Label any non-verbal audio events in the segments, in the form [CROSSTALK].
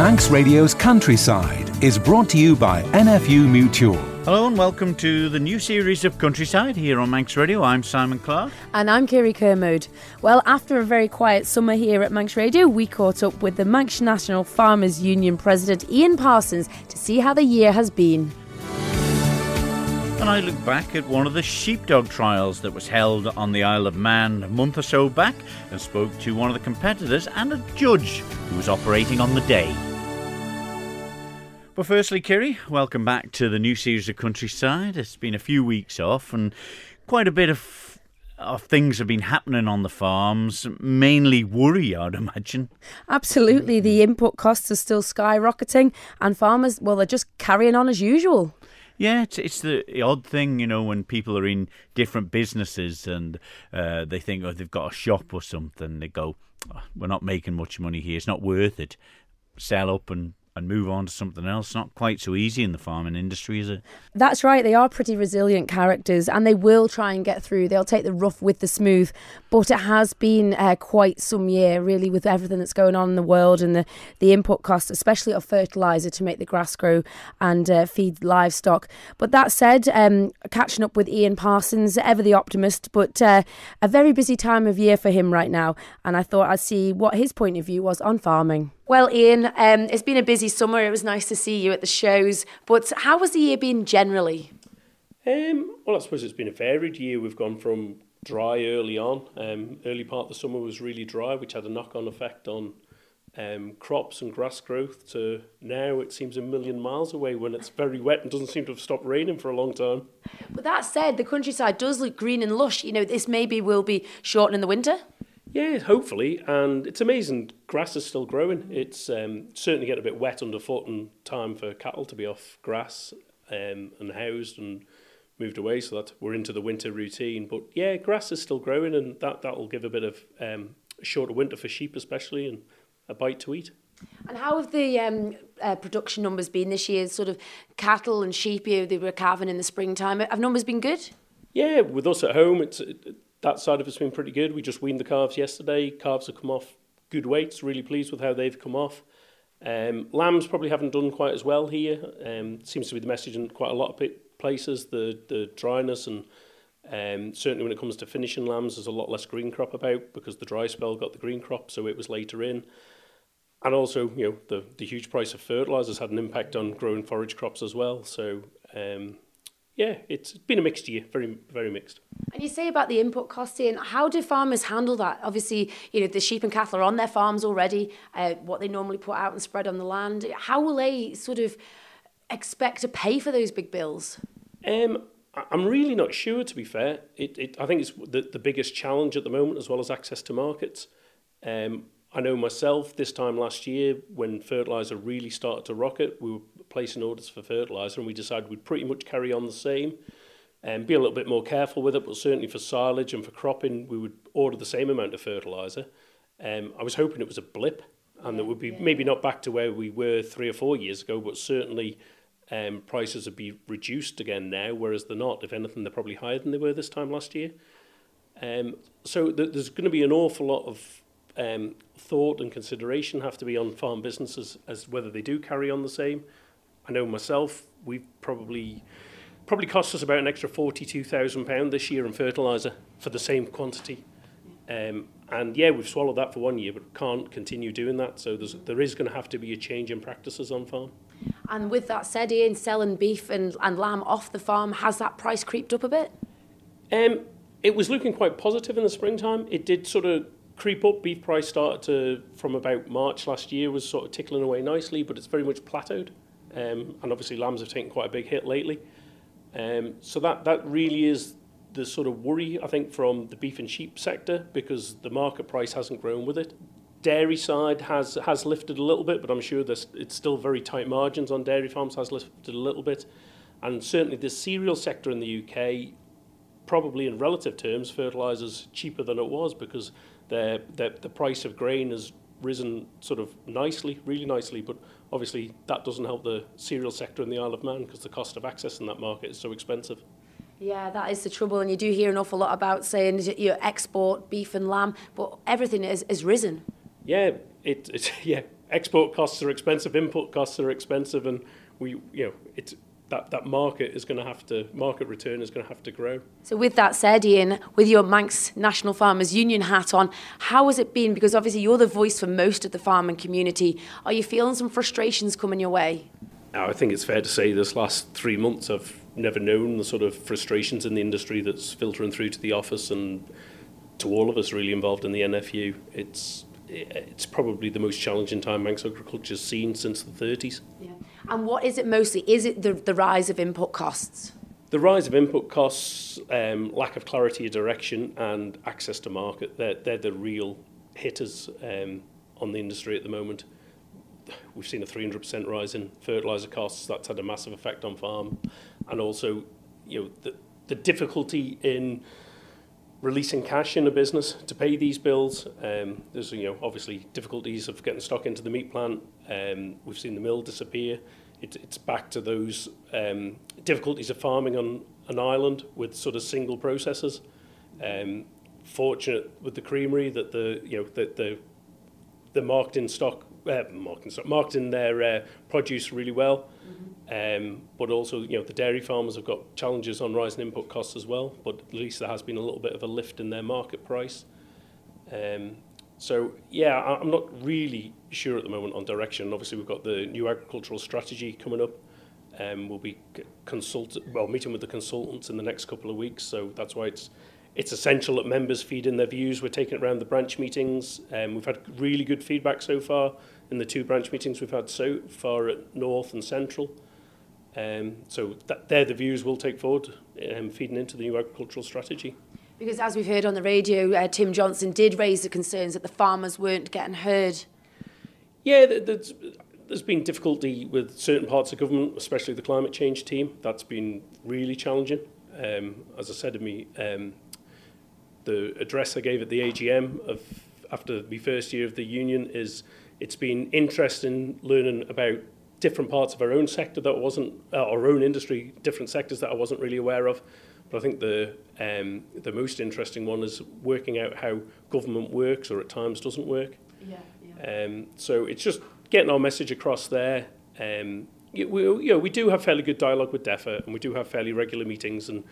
Manx Radio's Countryside is brought to you by NFU Mutual. Hello and welcome to the new series of Countryside here on Manx Radio. I'm Simon Clark. And I'm Kiri Kermode. Well, after a very quiet summer here at Manx Radio, we caught up with the Manx National Farmers Union President Ian Parsons to see how the year has been. And I look back at one of the sheepdog trials that was held on the Isle of Man a month or so back and spoke to one of the competitors and a judge who was operating on the day. But firstly, Kiri, welcome back to the new series of Countryside. It's been a few weeks off and quite a bit of of things have been happening on the farms, mainly worry, I'd imagine. Absolutely. The input costs are still skyrocketing, and farmers, well, they're just carrying on as usual. Yeah, it's it's the odd thing, you know, when people are in different businesses and uh, they think, oh, they've got a shop or something. They go, oh, we're not making much money here. It's not worth it. Sell up and and move on to something else. Not quite so easy in the farming industry, is it? That's right. They are pretty resilient characters and they will try and get through. They'll take the rough with the smooth. But it has been uh, quite some year, really, with everything that's going on in the world and the, the input costs, especially of fertiliser to make the grass grow and uh, feed livestock. But that said, um, catching up with Ian Parsons, ever the optimist, but uh, a very busy time of year for him right now. And I thought I'd see what his point of view was on farming. Well, Ian, um, it's been a busy summer. It was nice to see you at the shows. But how has the year been generally? Um, well, I suppose it's been a varied year. We've gone from dry early on. Um, early part of the summer was really dry, which had a knock-on effect on um, crops and grass growth. To now, it seems a million miles away when it's very wet and doesn't seem to have stopped raining for a long time. But that said, the countryside does look green and lush. You know, this maybe will be shortening the winter. Yeah, hopefully, and it's amazing. Grass is still growing. It's um, certainly getting a bit wet underfoot, and time for cattle to be off grass um, and housed and moved away, so that we're into the winter routine. But yeah, grass is still growing, and that that will give a bit of um, a shorter winter for sheep, especially, and a bite to eat. And how have the um, uh, production numbers been this year? Sort of cattle and sheep, you they were calving in the springtime. Have numbers been good? Yeah, with us at home, it's. It, that side of it's been pretty good. We just weaned the calves yesterday. Calves have come off good weights. Really pleased with how they've come off. Um, lambs probably haven't done quite as well here. Um, seems to be the message in quite a lot of places. The the dryness and um, certainly when it comes to finishing lambs, there's a lot less green crop about because the dry spell got the green crop, so it was later in. And also, you know, the the huge price of fertilizers had an impact on growing forage crops as well. So um, yeah, it's been a mixed year, very, very mixed. And you say about the input costing, how do farmers handle that? Obviously, you know, the sheep and cattle are on their farms already, uh, what they normally put out and spread on the land. How will they sort of expect to pay for those big bills? Um, I'm really not sure, to be fair. It, it, I think it's the, the biggest challenge at the moment, as well as access to markets. Um, I know myself this time last year when fertilizer really started to rocket, we were placing orders for fertilizer and we decided we'd pretty much carry on the same and be a little bit more careful with it, but certainly for silage and for cropping, we would order the same amount of fertilizer Um, I was hoping it was a blip and that would be maybe not back to where we were three or four years ago, but certainly um, prices would be reduced again now, whereas they're not. If anything, they're probably higher than they were this time last year. Um, so th there's going to be an awful lot of um, thought and consideration have to be on farm businesses as whether they do carry on the same I know myself, we've probably probably cost us about an extra £42,000 this year in fertiliser for the same quantity. Um, and yeah, we've swallowed that for one year, but can't continue doing that. So there's, there is going to have to be a change in practices on farm. And with that said, Ian, selling beef and, and lamb off the farm, has that price creeped up a bit? Um, it was looking quite positive in the springtime. It did sort of creep up. Beef price started to, from about March last year, was sort of tickling away nicely, but it's very much plateaued. Um, and obviously lambs have taken quite a big hit lately. Um, so that, that really is the sort of worry, I think, from the beef and sheep sector because the market price hasn't grown with it. Dairy side has, has lifted a little bit, but I'm sure there's, it's still very tight margins on dairy farms has lifted a little bit. And certainly the cereal sector in the UK, probably in relative terms, fertilisers cheaper than it was because the their, the price of grain has risen sort of nicely, really nicely, but obviously that doesn't help the cereal sector in the Isle of Man because the cost of access in that market is so expensive. Yeah, that is the trouble, and you do hear an awful lot about saying you export beef and lamb, but everything is, is risen. Yeah, it, it [LAUGHS] yeah. Export costs are expensive, input costs are expensive, and we you know it's that, that market is going to have to market return is going to have to grow. So with that said, Ian, with your Manx National Farmers Union hat on, how has it been? Because obviously you're the voice for most of the farming community. Are you feeling some frustrations coming your way? Now, I think it's fair to say this last three months I've never known the sort of frustrations in the industry that's filtering through to the office and to all of us really involved in the NFU. It's it's probably the most challenging time Manx agriculture's seen since the 30s. Yeah. And what is it mostly? Is it the, the rise of input costs? The rise of input costs, um, lack of clarity of direction, and access to market, they're, they're the real hitters um, on the industry at the moment. We've seen a 300% rise in fertiliser costs. That's had a massive effect on farm. And also, you know, the, the difficulty in releasing cash in a business to pay these bills. Um, there's you know obviously difficulties of getting stock into the meat plant. Um, we've seen the mill disappear. it, it's back to those um, difficulties of farming on an island with sort of single processors. Um, fortunate with the creamery that the you know that the the marked in stock uh, marked in stock marked in their uh, produce really well. Mm-hmm. Um, but also you know the dairy farmers have got challenges on rising input costs as well. But at least there has been a little bit of a lift in their market price. Um, So yeah, I'm not really sure at the moment on direction. Obviously, we've got the new agricultural strategy coming up. Um, we'll be consult well meeting with the consultants in the next couple of weeks. So that's why it's it's essential that members feed in their views. We're taking it around the branch meetings. Um, we've had really good feedback so far in the two branch meetings we've had so far at North and Central. Um, so that, they're the views we'll take forward, um, feeding into the new agricultural strategy. Because as we've heard on the radio, uh, Tim Johnson did raise the concerns that the farmers weren't getting heard. Yeah, there's, there's been difficulty with certain parts of government, especially the climate change team. That's been really challenging. Um, as I said to me, um, the address I gave at the AGM of after the first year of the union is it's been interesting learning about different parts of our own sector that wasn't uh, our own industry, different sectors that I wasn't really aware of. But I think the um, the most interesting one is working out how government works or at times doesn't work. Yeah, yeah. Um, so it's just getting our message across there. Um, we, you know, we do have fairly good dialogue with DEFA and we do have fairly regular meetings and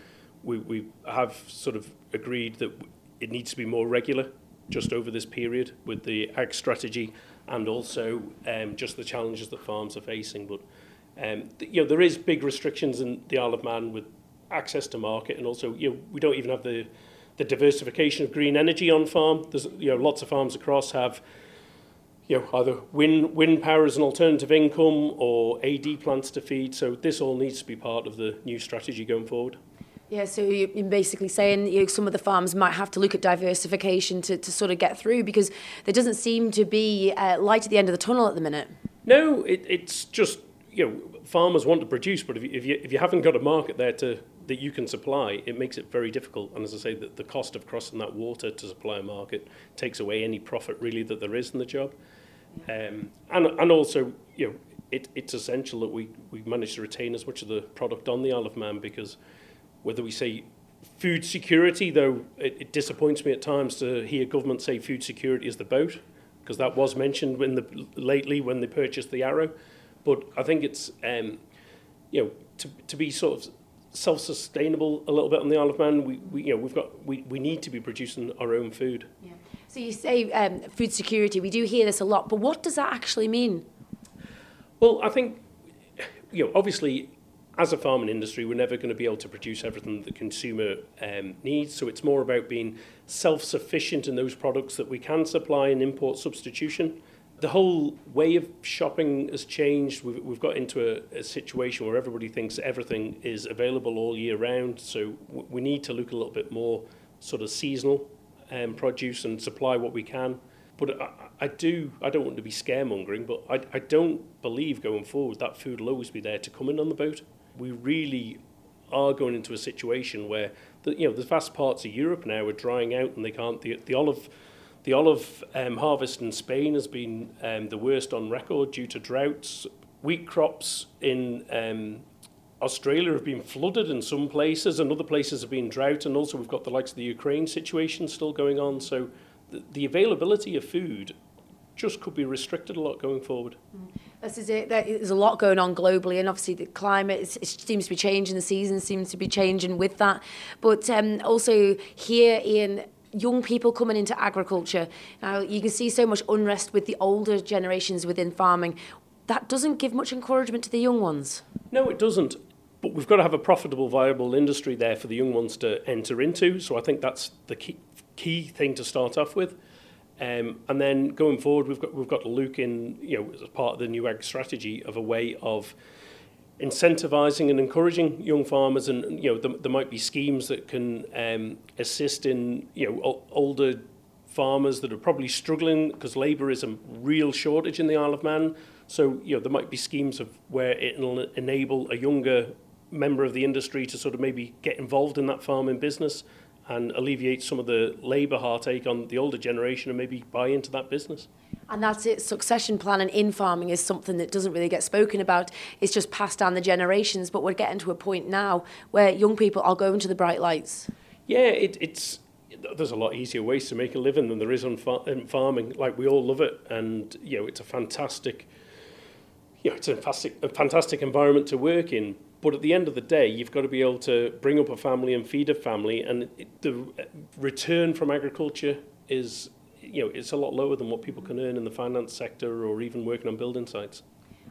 we, we have sort of agreed that it needs to be more regular just over this period with the ag strategy and also um, just the challenges that farms are facing. But um, you know, there is big restrictions in the Isle of Man with access to market, and also you know, we don't even have the the diversification of green energy on farm. There's you know lots of farms across have you know either wind wind power as an alternative income or AD plants to feed. So this all needs to be part of the new strategy going forward. Yeah, so you're basically saying you know, some of the farms might have to look at diversification to, to sort of get through because there doesn't seem to be uh, light at the end of the tunnel at the minute. No, it, it's just you know farmers want to produce, but if you, if you if you haven't got a market there to that you can supply, it makes it very difficult. And as I say, the, the cost of crossing that water to supply a market takes away any profit really that there is in the job. Um, and and also you know it, it's essential that we we manage to retain as much of the product on the Isle of Man because whether we say food security, though it, it disappoints me at times to hear government say food security is the boat, because that was mentioned when the, lately when they purchased the Arrow. But I think it's, um, you know, to, to be sort of self-sustainable a little bit on the Isle of Man. We, we you know we've got we, we need to be producing our own food. Yeah. So you say um, food security. We do hear this a lot, but what does that actually mean? Well, I think you know obviously as a farming industry, we're never going to be able to produce everything that the consumer um, needs. So it's more about being self-sufficient in those products that we can supply and import substitution. The whole way of shopping has changed. We've, we've got into a, a situation where everybody thinks everything is available all year round. So we need to look a little bit more sort of seasonal um, produce and supply what we can. But I, I do, I don't want to be scaremongering, but I, I don't believe going forward that food will always be there to come in on the boat we really are going into a situation where the, you know the vast parts of Europe now are drying out and they can't the, the olive the olive um, harvest in Spain has been um, the worst on record due to droughts. Wheat crops in um, Australia have been flooded in some places, and other places have been drought. And also, we've got the likes of the Ukraine situation still going on. So, the, the availability of food just could be restricted a lot going forward. This is it. There's a lot going on globally, and obviously the climate it seems to be changing. The season seems to be changing with that. But um, also here, Ian, young people coming into agriculture. Now, you can see so much unrest with the older generations within farming. That doesn't give much encouragement to the young ones. No, it doesn't. But we've got to have a profitable, viable industry there for the young ones to enter into. So I think that's the key, key thing to start off with. Um, and then going forward, we've got, we've got Luke in, you know, as part of the new ag strategy of a way of incentivizing and encouraging young farmers and you know there, there might be schemes that can um, assist in you know older farmers that are probably struggling because labour is a real shortage in the Isle of Man so you know there might be schemes of where it'll enable a younger member of the industry to sort of maybe get involved in that farming business and alleviate some of the labour heartache on the older generation and maybe buy into that business. And that's it. Succession planning in farming is something that doesn't really get spoken about. It's just passed down the generations. But we're getting to a point now where young people are going to the bright lights. Yeah, it, it's there's a lot easier ways to make a living than there is on far, in farming. Like we all love it, and you know it's a fantastic, you know, it's a fantastic, a fantastic environment to work in. But at the end of the day, you've got to be able to bring up a family and feed a family, and it, the return from agriculture is, you know, it's a lot lower than what people can earn in the finance sector or even working on building sites.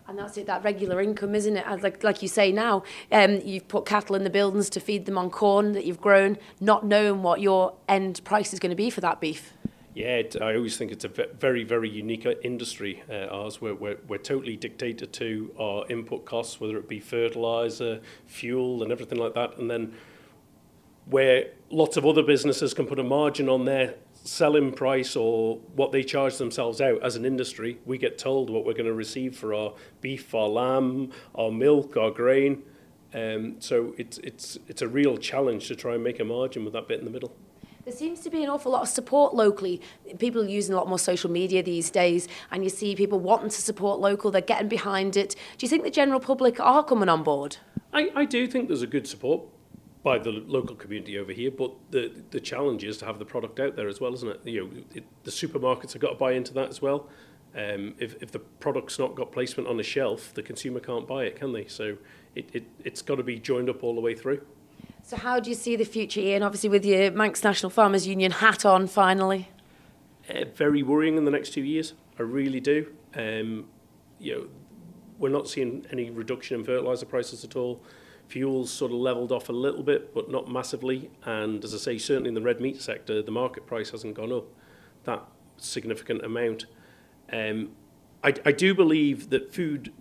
And that's it, that regular income, isn't it? As like, like you say now, um, you've put cattle in the buildings to feed them on corn that you've grown, not knowing what your end price is going to be for that beef. Yeah, it, I always think it's a very, very unique uh, industry, uh, ours. We're, we're, we're totally dictated to our input costs, whether it be fertilizer, fuel, and everything like that. And then where lots of other businesses can put a margin on their selling price or what they charge themselves out as an industry, we get told what we're going to receive for our beef, our lamb, our milk, our grain. Um, so it's, it's, it's a real challenge to try and make a margin with that bit in the middle. There seems to be an awful lot of support locally. People are using a lot more social media these days, and you see people wanting to support local, they're getting behind it. Do you think the general public are coming on board? I, I do think there's a good support by the local community over here, but the the challenge is to have the product out there as well, isn't it? You know, it, the supermarkets have got to buy into that as well. Um, if, if the product's not got placement on the shelf, the consumer can't buy it, can they? So it, it, it's got to be joined up all the way through. So how do you see the future, Ian? Obviously, with your Manx National Farmers Union hat on, finally. Uh, very worrying in the next two years. I really do. Um, you know, we're not seeing any reduction in fertilizer prices at all. Fuel's sort of leveled off a little bit, but not massively. And as I say, certainly in the red meat sector, the market price hasn't gone up that significant amount. Um, I, I do believe that food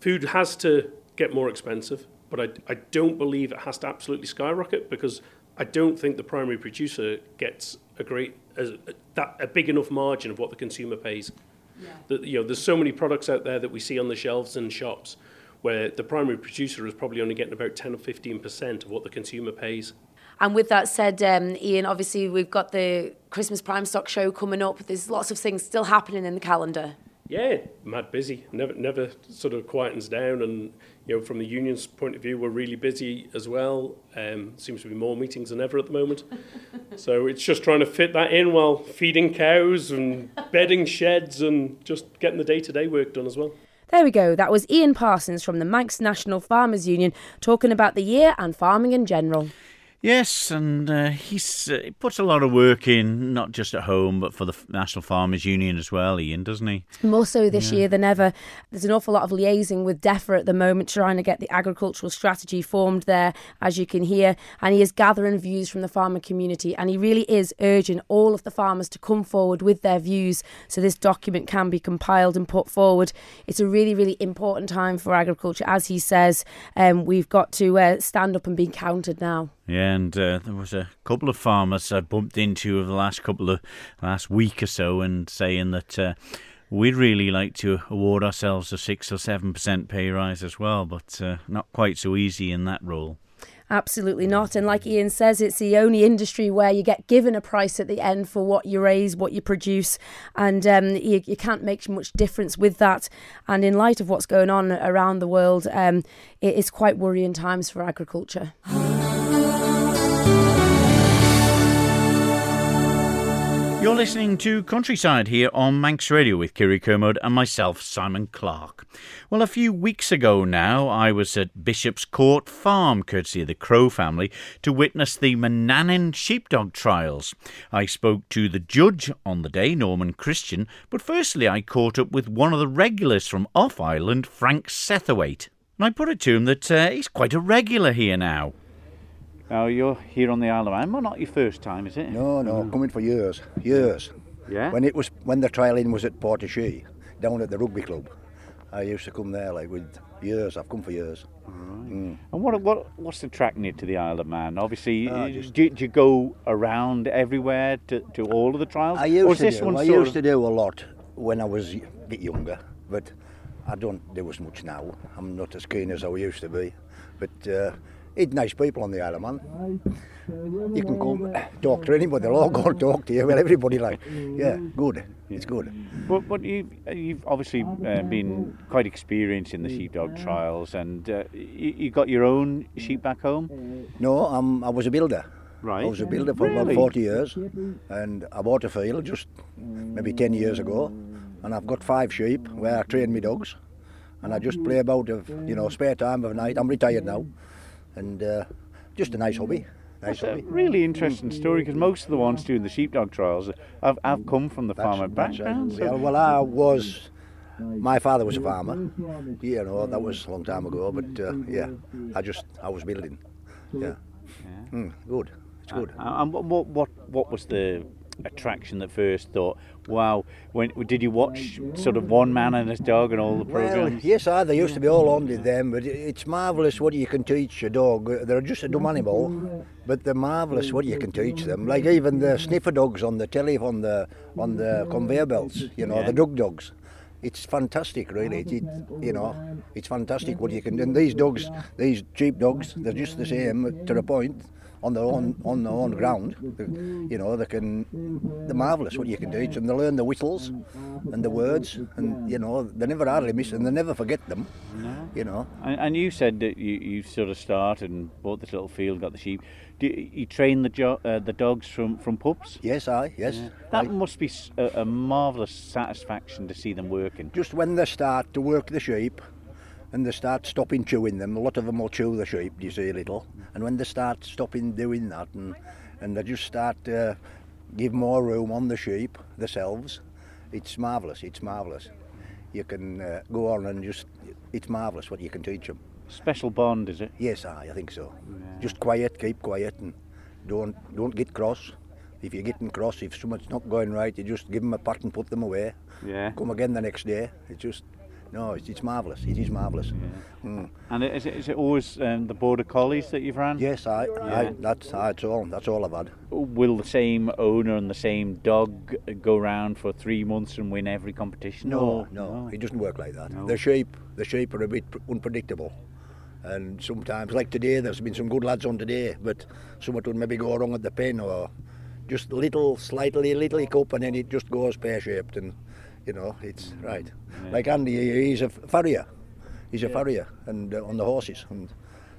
food has to get more expensive but I, I don't believe it has to absolutely skyrocket because I don't think the primary producer gets a great a, that a big enough margin of what the consumer pays. Yeah. That you know, there's so many products out there that we see on the shelves in shops where the primary producer is probably only getting about 10 or 15 percent of what the consumer pays. And with that said, um, Ian, obviously we've got the Christmas Prime Stock Show coming up. There's lots of things still happening in the calendar. Yeah, mad busy. Never, never sort of quietens down. And you know, from the union's point of view, we're really busy as well. Um, seems to be more meetings than ever at the moment. [LAUGHS] so it's just trying to fit that in while feeding cows and bedding sheds and just getting the day-to-day work done as well. There we go. That was Ian Parsons from the Manx National Farmers Union talking about the year and farming in general. Yes, and uh, he's, uh, he puts a lot of work in, not just at home, but for the National Farmers Union as well, Ian, doesn't he? More so this yeah. year than ever. There's an awful lot of liaising with DEFA at the moment, trying to get the agricultural strategy formed there, as you can hear. And he is gathering views from the farmer community, and he really is urging all of the farmers to come forward with their views so this document can be compiled and put forward. It's a really, really important time for agriculture. As he says, um, we've got to uh, stand up and be counted now. Yeah, and uh, there was a couple of farmers I bumped into over the last couple of last week or so, and saying that uh, we'd really like to award ourselves a six or seven percent pay rise as well, but uh, not quite so easy in that role. Absolutely not. And like Ian says, it's the only industry where you get given a price at the end for what you raise, what you produce, and um, you, you, can't make much difference with that. And in light of what's going on around the world, um, it is quite worrying times for agriculture. You're listening to Countryside here on Manx Radio with Kiri Kermode and myself, Simon Clark. Well, a few weeks ago now, I was at Bishop's Court Farm, courtesy of the Crow family, to witness the Manannan sheepdog trials. I spoke to the judge on the day, Norman Christian, but firstly I caught up with one of the regulars from off island, Frank Setherwaite. And I put it to him that uh, he's quite a regular here now. Now, you're here on the Isle of Man, well, not your first time, is it? No, no, coming for years, years. Yeah? When it was when the trialing was at Port-e-Chee, down at the rugby club, I used to come there like with years. I've come for years. And what, what what's attracting you to the Isle of Man? Obviously, Ah, just- do, do you go around everywhere to, to all of the trials? I used to do. I used of- to do a lot when I was a bit younger, but I don't do as much now. I'm not as keen as I used to be. But uh, it's nice people on the island, Man. You can come talk to anybody. They'll all go and talk to you. Well, everybody like, yeah, good. It's good. But, but you, you've obviously uh, been quite experienced in the sheepdog trials, and uh, you, you got your own sheep back home, No, I'm, I was a builder. right? I was a builder for Really? about 40 years, and I bought a field just maybe 10 years ago, and I've got five sheep where I train my dogs, and I just play about of you know spare time of night. I'm retired now, and uh, just a nice hobby. Nice It's a really interesting story because most of the ones doing the sheepdog trials have, have come from the farmer That's- background. yeah, so- well, I was. My father was a farmer. You know, that was a long time ago, but uh, yeah, I just I was building. Yeah. Mm, good. It's good. Uh, And what what what was the attraction that first thought? Wow, when did you watch sort of one man and his dog and all the Well, programs? yes, I, they used to be all on with them, but it's marvellous what you can teach a dog. They're just a dumb animal, but they're marvellous what you can teach them. Like even the sniffer dogs on the telly, on the on the conveyor belts, you know, Yeah. the drug dogs. It's fantastic, really. It, it, you know, it's fantastic what you can. do. And these dogs, these cheap dogs, they're just the same to the point on their own on their own ground. You know, they can. They're marvellous what you can teach them. They learn the whistles and the words, and you know, they never hardly miss, and they never forget them. You know. And, and you said that you, you sort of started and bought this little field, got the sheep. Do you, you train the jo- uh, the dogs from from pups? Yes, I. Yes. That I- must be a marvelous satisfaction to see them working. just when they start to work the sheep and they start stopping chewing them, a lot of them will chew the sheep, do you see, a little. And when they start stopping doing that and, and they just start to give more room on the sheep themselves, it's marvellous, it's marvellous. You can uh, go on and just, it's marvellous what you can teach them. Special bond, is it? Yes, I, I think so. Just quiet, keep quiet and don't, don't get cross. If you're getting cross, if something's not going right, you just give them a pat and put them away. Yeah. Come again the next day. It's just, No, it's, it's marvellous. It is marvellous. Yeah. Mm. And is it, is it always um, the border collies that you've ran? Yes, I, yeah. I, that's, that's all. That's all I've had. Will the same owner and the same dog go round for three months and win every competition? No, or? no. It doesn't work like that. No. The sheep, the sheep are a bit unpredictable. And sometimes, like today, there's been some good lads on today, but someone would maybe go wrong at the pen or just little, slightly, little hiccup, and then it just goes pear-shaped. And you know, it's right. Like Andy, he's a farrier. He's a farrier, and uh, on the horses, and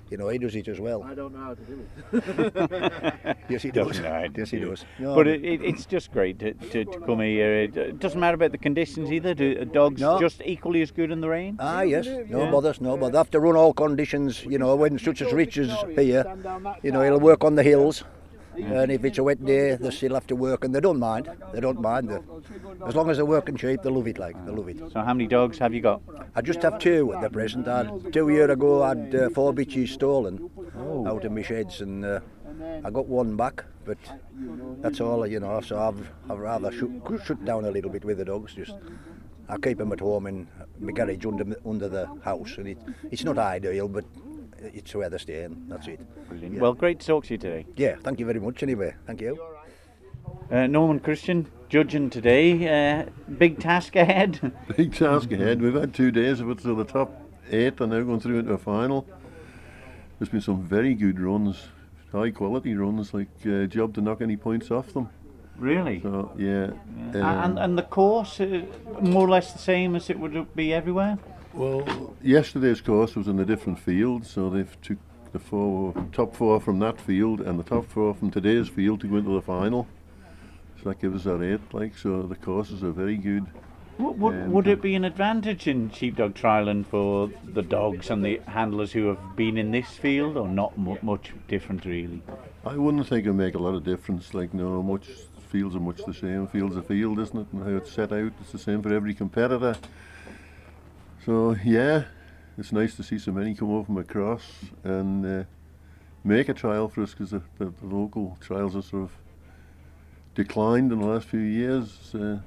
you know, he does it as well. I don't know how to do it. [LAUGHS] [LAUGHS] Yes, he does. Doesn't know, Yes, he does. No, But it, it, it's just great to, to, to come here. It uh, doesn't matter about the conditions either. Do uh, dogs No. just equally as good in the rain? Ah, yes, no Yeah. bothers, no bother. They have to run all conditions, you know, when such as rich as here, you know, he'll work on the hills. And if it's a wet day, they still have to work and they don't mind. They don't mind. They, as long as they're working cheap, they love it, like, they love it. So how many dogs have you got? I just have two at the present. I, two year ago, I had uh, four bitches stolen oh. out of my sheds and uh, I got one back, but that's all, you know, so I've, I've rather shut, shut down a little bit with the dogs, just I keep them at home in my garage under, under the house, and it, it's not ideal, but it's where they're staying. That's it. Brilliant. Yeah. Well, great to talk to you today. Yeah. Thank you very much. Anyway, thank you. Uh, Norman Christian, judging today. Uh, big task ahead. [LAUGHS] Big task ahead. We've had two days of it to the top eight and now going through into a final. There's been some very good runs, high quality runs, like uh, job to knock any points off them. really? So yeah. A- um, and, and the course, uh, more or less the same as it would be everywhere? Well, yesterday's course was in a different field, so they've took the four top four from that field and the top four from today's field to go into the final. So that gives us our eight. Like so, the courses are very good. Would, would, Um, would it be an advantage in sheepdog trialing for the dogs and the handlers who have been in this field, or not mu- much different really? I wouldn't think it'd make a lot of difference. Like no, much fields are much the same. Field's a field, isn't it? And how it's set out, it's the same for every competitor. So yeah, it's nice to see so many come over from across and uh, make a trial for us because the, the, the local trials have sort of declined in the last few years. Uh,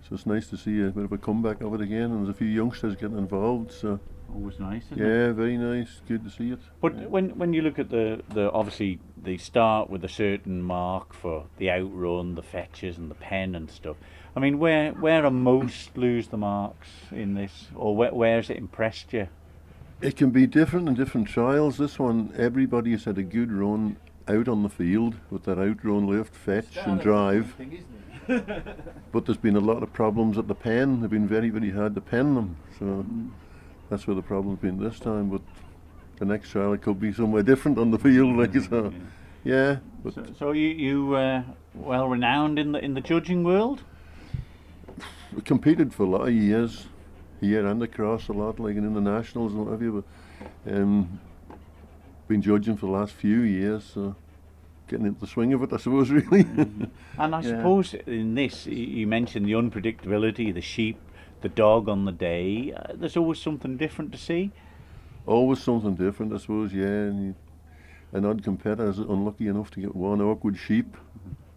so it's nice to see a bit of a comeback of it again, and there's a few youngsters getting involved. So Always nice, isn't it? yeah, very nice. Good to see it. But when when you look at the, the obviously they start with a certain mark for the outrun, the fetches, and the pen and stuff. I mean, where where are most lose the marks in this, or where where's it impressed you? It can be different in different trials. This one, everybody has had a good run out on the field with that outrun lift, fetch, and drive. [LAUGHS] but there's been a lot of problems at the pen. They've been very, very hard to pen them. So that's where the problem's been this time. But the next trial, it could be somewhere different on the field. Like so, yeah. So, so you you uh, well renowned in the in the judging world. we competed for a lot of years, here and across a lot, like in internationals and what have you. But um, been judging for the last few years, so getting into the swing of it, I suppose, [LAUGHS] really. And I Yeah. suppose in this, you mentioned the unpredictability, the sheep, the dog on the day. Uh, there's always something different to see. Always something different, I suppose. Yeah, and you, an odd competitor is unlucky enough to get one awkward sheep,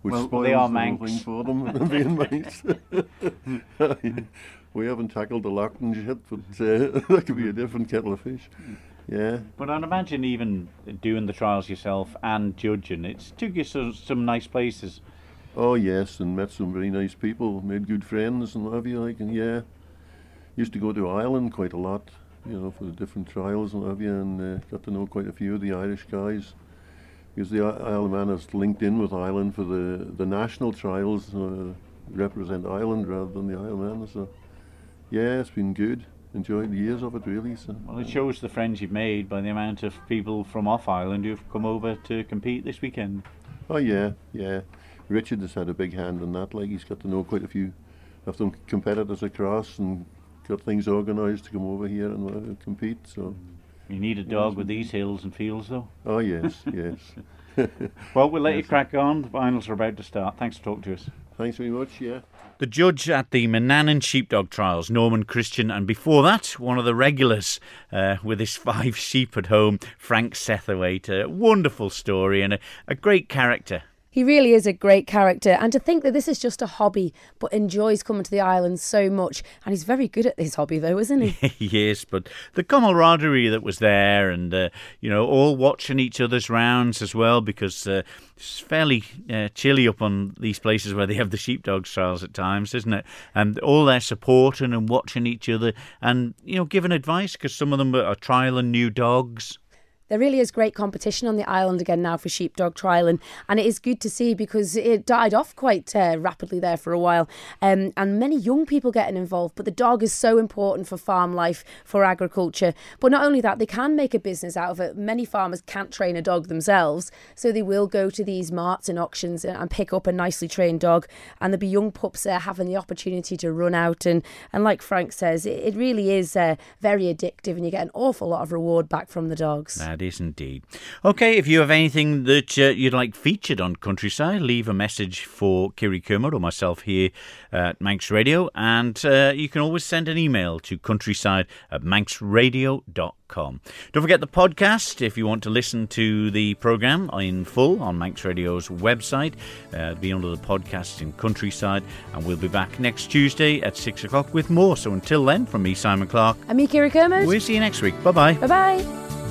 which Well, spoils they are the whole Manx. thing for them. [LAUGHS] being Manx. [LAUGHS] we haven't tackled the Loaghtans yet, but uh, [LAUGHS] that could be a different kettle of fish. Yeah. But I'd imagine even doing the trials yourself and judging, it's took you some, some nice places. Oh yes, and met some very nice people, made good friends and what have you like, and yeah, used to go to Ireland quite a lot, you know, for the different trials and what have you, and uh, got to know quite a few of the Irish guys, because the Isle of Man is linked in with Ireland for the the national trials, uh, represent Ireland rather than the Isle of Man. So yeah, it's been good. Enjoyed the years of it really. So Well, it shows the friends you've made by the amount of people from off island who've come over to compete this weekend. Oh yeah, yeah. Richard has had a big hand in that. Like he's got to know quite a few of them competitors across and got things organised to come over here and uh, compete. So You need a dog with these hills and fields, though. oh yes, yes. [LAUGHS] Well, we'll let you crack on. The finals are about to start. Thanks for talking to us. Thanks very much. Yeah. The judge at the Manannan Sheepdog Trials, Norman Christian, and before that, one of the regulars uh, with his [LAUGHS] five sheep at home, Frank Sethwaite. A wonderful story and a, a great character. He really is a great character, and to think that this is just a hobby, but enjoys coming to the island so much, and he's very good at this hobby, though, isn't he? [LAUGHS] yes, but the camaraderie that was there, and uh, you know, all watching each other's rounds as well, because uh, it's fairly uh, chilly up on these places where they have the sheepdog trials at times, isn't it? And all their supporting and watching each other, and you know, giving advice because some of them are trialing new dogs. There really is great competition on the island again now for sheepdog trialing, and and it is good to see because it died off quite uh, rapidly there for a while, um, and many young people getting involved. But the dog is so important for farm life, for agriculture. But not only that, they can make a business out of it. Many farmers can't train a dog themselves, so they will go to these marts and auctions and, and pick up a nicely trained dog, and there'll be young pups there having the opportunity to run out and and like Frank says, it, it really is uh, very addictive, and you get an awful lot of reward back from the dogs. That is indeed. Okay, if you have anything that uh, you'd like featured on Countryside, leave a message for Kiri Kermode or myself here at Manx Radio, and uh, you can always send an email to countryside at manxradio.com. Don't forget the podcast if you want to listen to the programme in full on Manx Radio's website. Uh, be under the podcast in Countryside, and we'll be back next Tuesday at 6 o'clock with more. So until then, from me, Simon Clark, I'm me, Kiri Kermode. we'll see you next week. Bye bye. Bye bye.